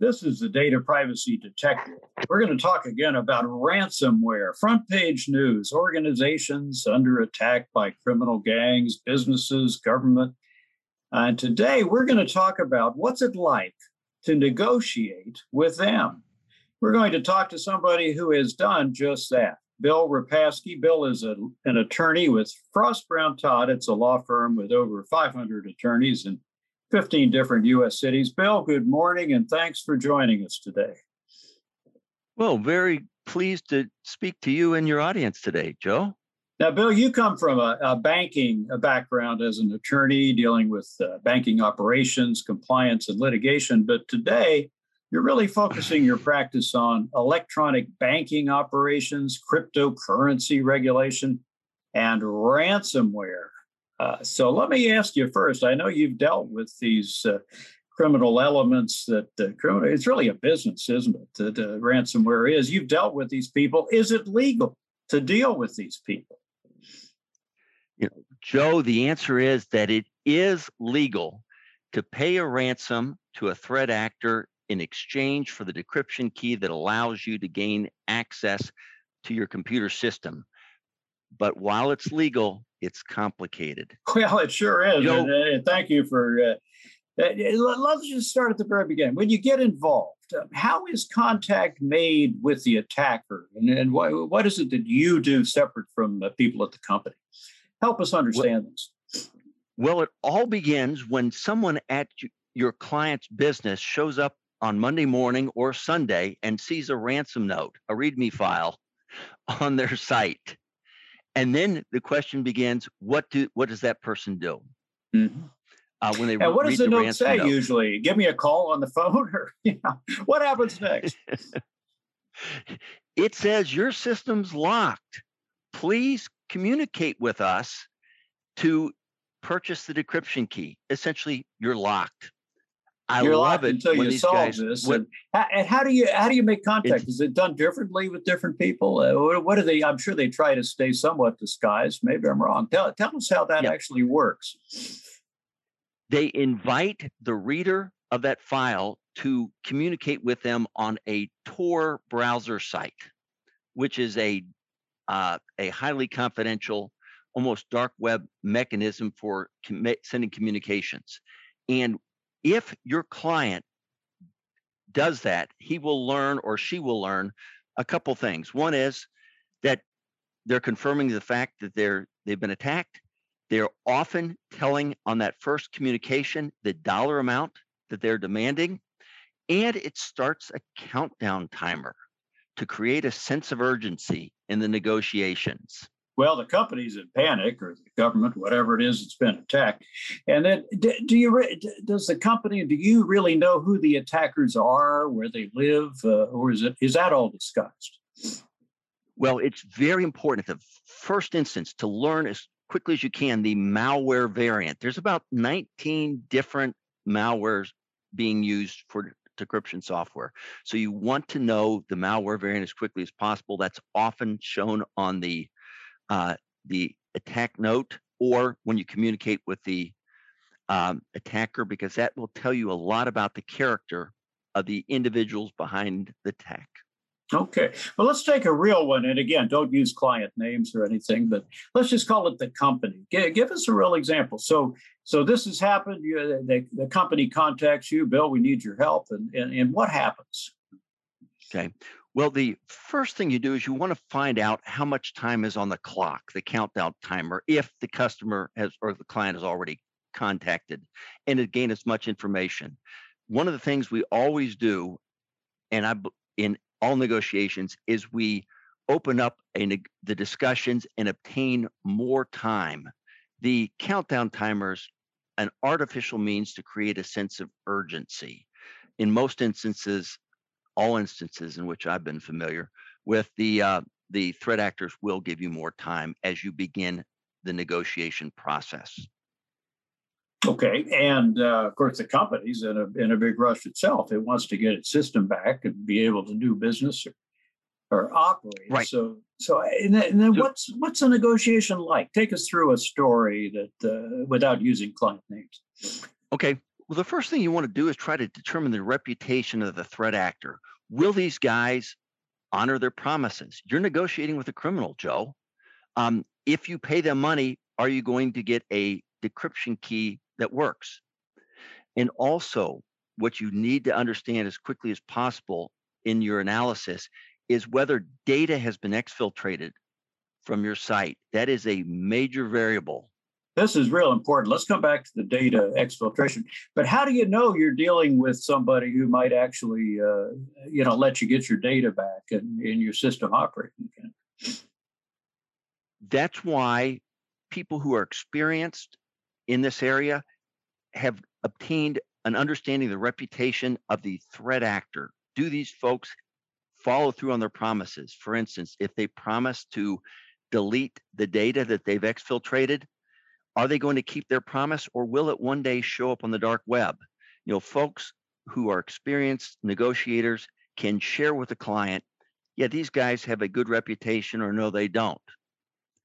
This is the Data Privacy Detective. We're going to talk again about ransomware, front page news, organizations under attack by criminal gangs, businesses, government. And today we're going to talk about what's it like to negotiate with them. We're going to talk to somebody who has done just that. Bill Repasky. Bill is a, an attorney with Frost Brown Todd. It's a law firm with over 500 attorneys and 15 different U.S. cities. Bill, good morning and thanks for joining us today. Well, very pleased to speak to you and your audience today, Joe. Now, Bill, you come from a, a banking background as an attorney dealing with uh, banking operations, compliance, and litigation. But today, you're really focusing your practice on electronic banking operations, cryptocurrency regulation, and ransomware. Uh, so let me ask you first. I know you've dealt with these uh, criminal elements that uh, criminal. It's really a business, isn't it? That uh, ransomware is. You've dealt with these people. Is it legal to deal with these people? You know, Joe, the answer is that it is legal to pay a ransom to a threat actor in exchange for the decryption key that allows you to gain access to your computer system. But while it's legal, it's complicated. Well, it sure is. You know, and, uh, thank you for. Uh, uh let's just start at the very beginning. When you get involved, uh, how is contact made with the attacker, and, and what, what is it that you do separate from uh, people at the company? Help us understand well, this. Well, it all begins when someone at your client's business shows up on Monday morning or Sunday and sees a ransom note, a README file on their site and then the question begins: What do what does that person do? Mm-hmm. Uh, when they and what does the, the note say note? usually? Give me a call on the phone, or you know, what happens next? it says your system's locked. Please communicate with us to purchase the decryption key. Essentially, you're locked. I You're love it until you solve guys, this. What, and, how, and, how do you how do you make contact? Is it done differently with different people? Uh, what, are they? I'm sure they try to stay somewhat disguised. Maybe I'm wrong. Tell tell us how that actually works. They invite the reader of that file to communicate with them on a Tor browser site, which is a uh, a highly confidential, almost dark web mechanism for com- sending communications. And if your client does that, he will learn or she will learn a couple things. One is that they're confirming the fact that they're they've been attacked. They're often telling on that first communication the dollar amount that they're demanding, and it starts a countdown timer to create a sense of urgency in the negotiations. Well, the company's in panic, or the government, whatever it is, it's been attacked. And then, do you does the company? Do you really know who the attackers are, where they live, uh, or is it is that all discussed? Well, it's very important at the first instance to learn as quickly as you can the malware variant. There's about 19 different malwares being used for decryption software. So you want to know the malware variant as quickly as possible. That's often shown on the uh, the attack note or when you communicate with the um, attacker, because that will tell you a lot about the character of the individuals behind the attack. Okay. Well, let's take a real one. And again, don't use client names or anything, but let's just call it the company. G- give us a real example. So, so this has happened. You, the, the company contacts you, Bill. We need your help, and and, and what happens? Okay. Well, the first thing you do is you want to find out how much time is on the clock, the countdown timer, if the customer has or the client has already contacted, and to gain as much information. One of the things we always do, and I in all negotiations, is we open up a, the discussions and obtain more time. The countdown timers, an artificial means to create a sense of urgency. In most instances, all instances in which I've been familiar with the uh, the threat actors will give you more time as you begin the negotiation process. Okay, and uh, of course the company's in a in a big rush itself. It wants to get its system back and be able to do business or, or operate. Right. So so and then, and then so, what's what's a negotiation like? Take us through a story that uh, without using client names. Okay. Well, the first thing you want to do is try to determine the reputation of the threat actor. Will these guys honor their promises? You're negotiating with a criminal, Joe. Um, if you pay them money, are you going to get a decryption key that works? And also, what you need to understand as quickly as possible in your analysis is whether data has been exfiltrated from your site. That is a major variable. This is real important. Let's come back to the data exfiltration. But how do you know you're dealing with somebody who might actually, uh, you know, let you get your data back and in your system operating again? That's why people who are experienced in this area have obtained an understanding of the reputation of the threat actor. Do these folks follow through on their promises? For instance, if they promise to delete the data that they've exfiltrated, are they going to keep their promise or will it one day show up on the dark web? You know, folks who are experienced negotiators can share with the client, yeah, these guys have a good reputation or no, they don't.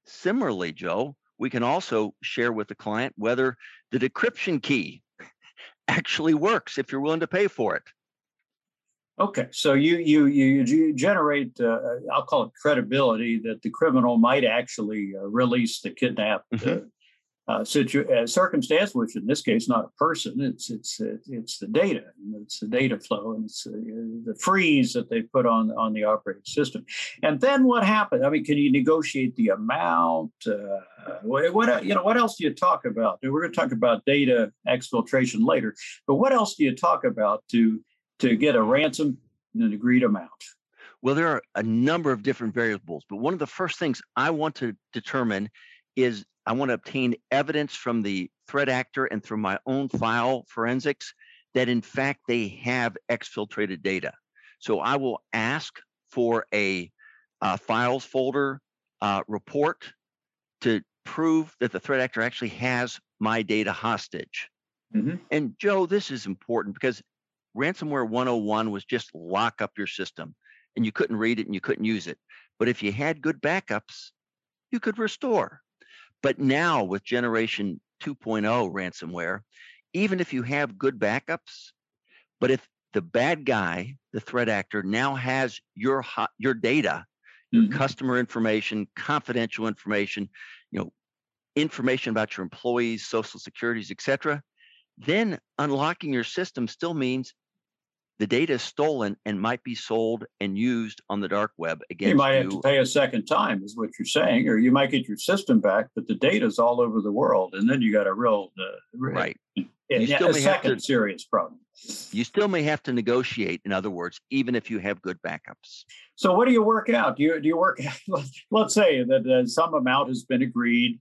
Similarly, Joe, we can also share with the client whether the decryption key actually works if you're willing to pay for it. Okay, so you you you, generate uh, I'll call it credibility that the criminal might actually uh, release the kidnapped mm-hmm. Uh, situ- uh, circumstance, which in this case not a person, it's it's it's the data, it's the data flow, and it's uh, the freeze that they put on on the operating system. And then what happened? I mean, can you negotiate the amount? Uh, what, what, you know? What else do you talk about? We're going to talk about data exfiltration later, but what else do you talk about to to get a ransom in an agreed amount? Well, there are a number of different variables, but one of the first things I want to determine is I want to obtain evidence from the threat actor and through my own file forensics that in fact they have exfiltrated data. So I will ask for a uh, files folder uh, report to prove that the threat actor actually has my data hostage. Mm-hmm. And Joe, this is important because ransomware 101 was just lock up your system and you couldn't read it and you couldn't use it. But if you had good backups, you could restore. But now with generation 2.0 ransomware, even if you have good backups, but if the bad guy, the threat actor, now has your hot, your data, your mm-hmm. customer information, confidential information, you know, information about your employees, social securities, etc., then unlocking your system still means the data is stolen and might be sold and used on the dark web again. you. might you. have to pay a second time, is what you're saying, or you might get your system back, but the data is all over the world, and then you got a real uh, right. You still a may second have to, serious problem. You still may have to negotiate, in other words, even if you have good backups. So, what do you work out? Do you do you work? Let's say that uh, some amount has been agreed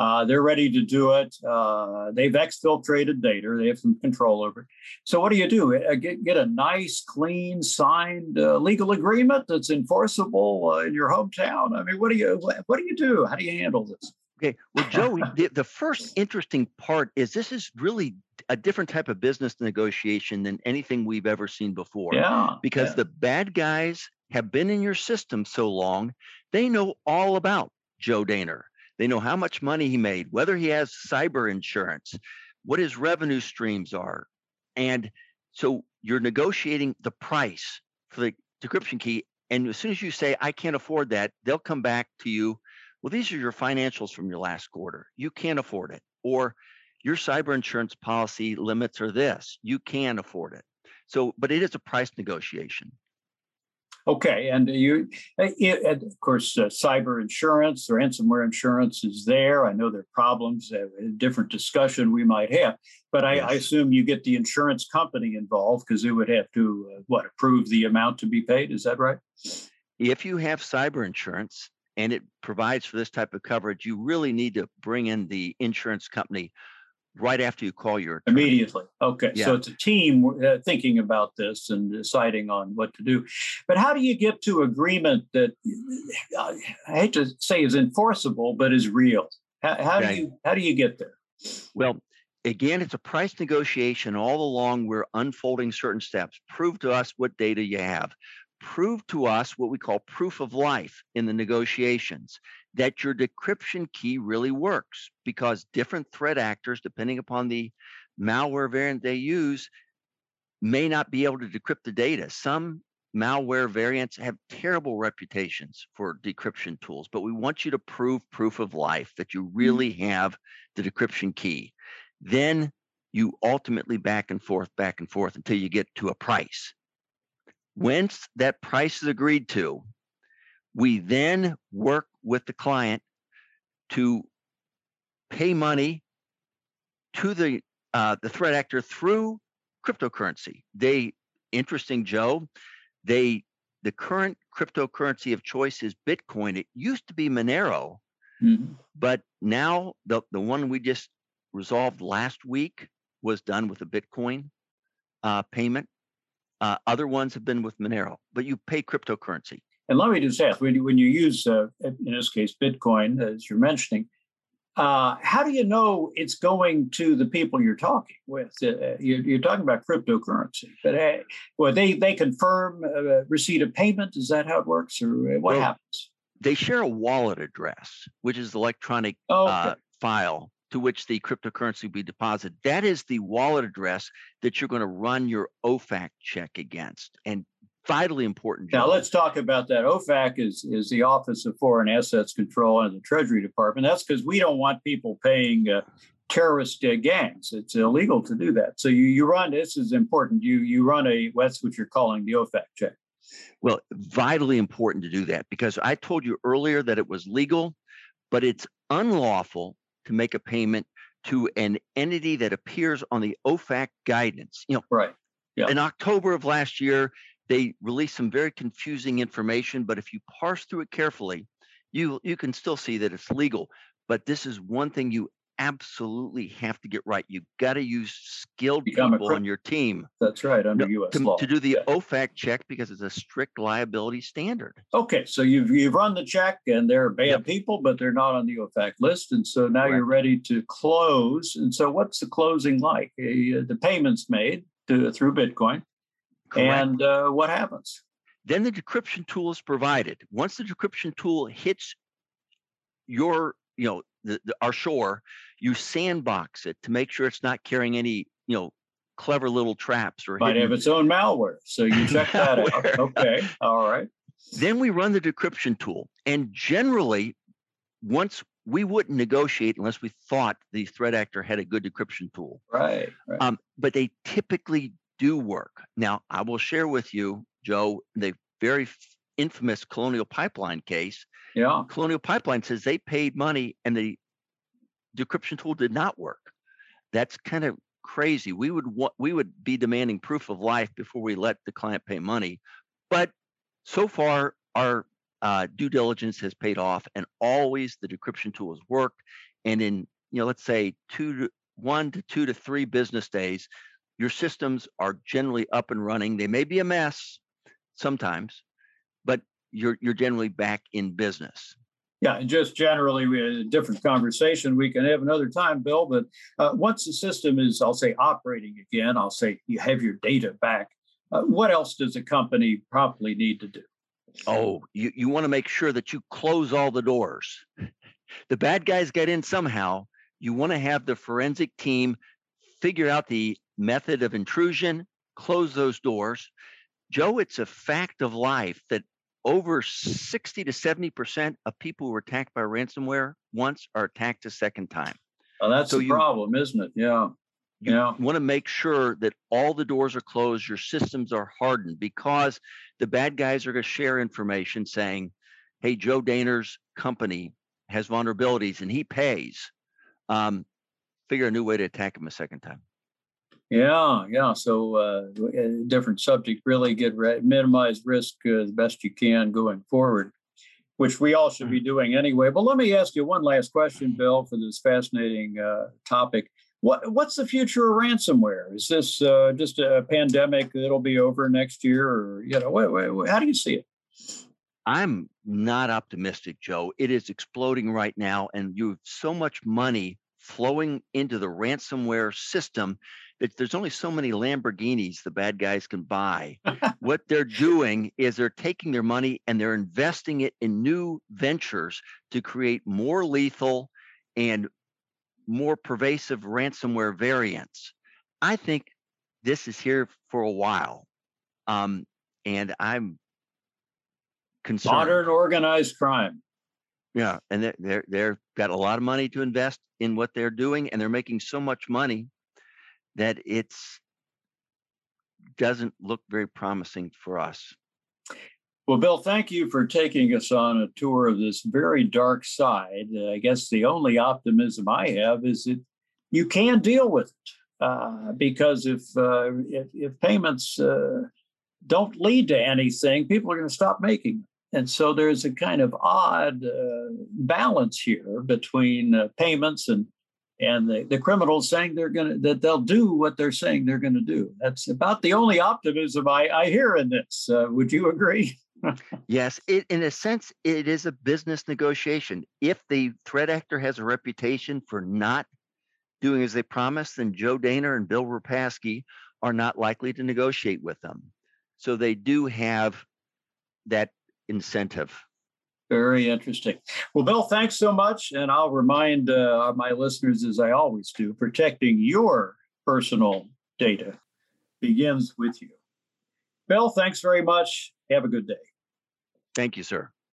uh, they're ready to do it. Uh, they've exfiltrated data. They have some control over it. So what do you do? Uh, get, get a nice, clean, signed uh, legal agreement that's enforceable uh, in your hometown. I mean, what do you what do you do? How do you handle this? Okay, well, Joe, the, the first interesting part is this is really a different type of business negotiation than anything we've ever seen before. Yeah. Because yeah. the bad guys have been in your system so long, they know all about Joe Dehner. They know how much money he made, whether he has cyber insurance, what his revenue streams are. And so you're negotiating the price for the decryption key. And as soon as you say, I can't afford that, they'll come back to you. Well, these are your financials from your last quarter. You can't afford it. Or your cyber insurance policy limits are this. You can afford it. So, but it is a price negotiation. Okay, and you, uh, it, and of course, uh, cyber insurance or ransomware insurance is there. I know there are problems, uh, a different discussion we might have, but I, yes. I assume you get the insurance company involved because it would have to uh, what approve the amount to be paid. Is that right? If you have cyber insurance and it provides for this type of coverage, you really need to bring in the insurance company right after you call your attorney. immediately. Okay yeah. so it's a team uh, thinking about this and deciding on what to do. But how do you get to agreement that uh, i hate to say is enforceable but is real? How, how do you how do you get there? Well again it's a price negotiation all along. We're unfolding certain steps. Prove to us what data you have prove to us what we call proof of life in the negotiations that your decryption key really works because different threat actors, depending upon the malware variant they use may not be able to decrypt the data. Some malware variants have terrible reputations for decryption tools, but we want you to prove proof of life that you mm-hmm. really have the decryption key. Then you ultimately back and forth, back and forth until you get to a price. Once that price is agreed to, we then work with the client to pay money to the uh, the threat actor through cryptocurrency. They interesting, Joe. They the current cryptocurrency of choice is Bitcoin. It used to be Monero, mm-hmm. but now the the one we just resolved last week was done with a Bitcoin uh, payment. Uh, other ones have been with Monero, but you pay cryptocurrency. And let me just ask: when you, when you use, uh, in this case, Bitcoin, as you're mentioning, uh, how do you know it's going to the people you're talking with? Uh, you're, you're, talking about cryptocurrency, but hey, well, they they confirm uh, receipt of payment. Is that how it works, or what well, happens? They share a wallet address, which is the electronic oh, okay. Uh, file to which the cryptocurrency will be deposited. That is the wallet address that you're going to run your OFAC check against. And vitally important. Now let's talk about that. OFAC is is the Office of Foreign Assets Control and the Treasury Department. That's because we don't want people paying uh, terrorist uh, gangs. It's illegal to do that. So you you run this is important. You you run a that's what you're calling the OFAC check. Well, vitally important to do that because I told you earlier that it was legal, but it's unlawful to make a payment to an entity that appears on the OFAC guidance. You know, right. Yeah. In October of last year, they released some very confusing information, but if you parse through it carefully, you you can still see that it's legal. But this is one thing you absolutely have to get right. You got to use skilled Become people on your team. That's right, under no, U.S. To, law. To do the yeah. OFAC check because it's a strict liability standard. Okay, so you've you've run the check and they're bad yep. people, but they're not on the OFAC list, and so now you're ready to close. And so, what's the closing like? Uh, the payments made to, through Bitcoin. Correct. And uh, what happens? Then the decryption tool is provided. Once the decryption tool hits your, you know, the, the, our shore, you sandbox it to make sure it's not carrying any, you know, clever little traps or might hidden... have its own malware. So you check that out. Okay, all right. Then we run the decryption tool, and generally, once we wouldn't negotiate unless we thought the threat actor had a good decryption tool. Right. right. Um, but they typically do work. Now, I will share with you, Joe, the very infamous Colonial Pipeline case. Yeah. Colonial Pipeline says they paid money and the decryption tool did not work. That's kind of crazy. We would want we would be demanding proof of life before we let the client pay money. But so far, our uh, due diligence has paid off, and always the decryption tool has worked. And in you know, let's say two to one to two to three business days, your systems are generally up and running. They may be a mess sometimes, you're you're generally back in business. Yeah, and just generally, we had a different conversation we can have another time, Bill. But uh, once the system is, I'll say, operating again, I'll say you have your data back. Uh, what else does a company probably need to do? Oh, you, you want to make sure that you close all the doors. The bad guys get in somehow. You want to have the forensic team figure out the method of intrusion, close those doors. Joe, it's a fact of life that over 60 to 70% of people who are attacked by ransomware once are attacked a second time. Oh, that's so the you, problem, isn't it? Yeah. You yeah. want to make sure that all the doors are closed, your systems are hardened because the bad guys are going to share information saying, hey, Joe Dehner's company has vulnerabilities and he pays. Um, figure a new way to attack him a second time. Yeah, yeah. So, uh, different subject. Really get re- minimize risk uh, as best you can going forward, which we all should be mm. doing anyway. But let me ask you one last question, Bill, for this fascinating uh, topic. What what's the future of ransomware? Is this uh, just a pandemic that'll be over next year, or you know, wait, wait, wait, how do you see it? I'm not optimistic, Joe. It is exploding right now, and you have so much money flowing into the ransomware system there's only so many Lamborghinis the bad guys can buy. what they're doing is they're taking their money and they're investing it in new ventures to create more lethal and more pervasive ransomware variants. I think this is here for a while. Um, and I'm concerned. Modern organized crime. Yeah, and they're they're they're got a lot of money to invest in what they're doing, and they're making so much money that it's doesn't look very promising for us. Well, Bill, thank you for taking us on a tour of this very dark side. Uh, I guess the only optimism I have is that you can deal with it uh, because if, uh, if, if payments uh, don't lead to anything, people are going to stop making them. And so there's a kind of odd uh, balance here between uh, payments and and the, the criminals saying they're going to that they'll do what they're saying they're going to do. That's about the only optimism I, I hear in this. Uh, would you agree? yes, it, in a sense, it is a business negotiation. If the threat actor has a reputation for not doing as they promised, then Joe Dana and Bill Repasky are not likely to negotiate with them. So they do have that incentive. Very interesting. Well, Bill, thanks so much. And I'll remind uh, my listeners, as I always do, protecting your personal data begins with you. Bill, thanks very much. Have a good day. Thank you, sir.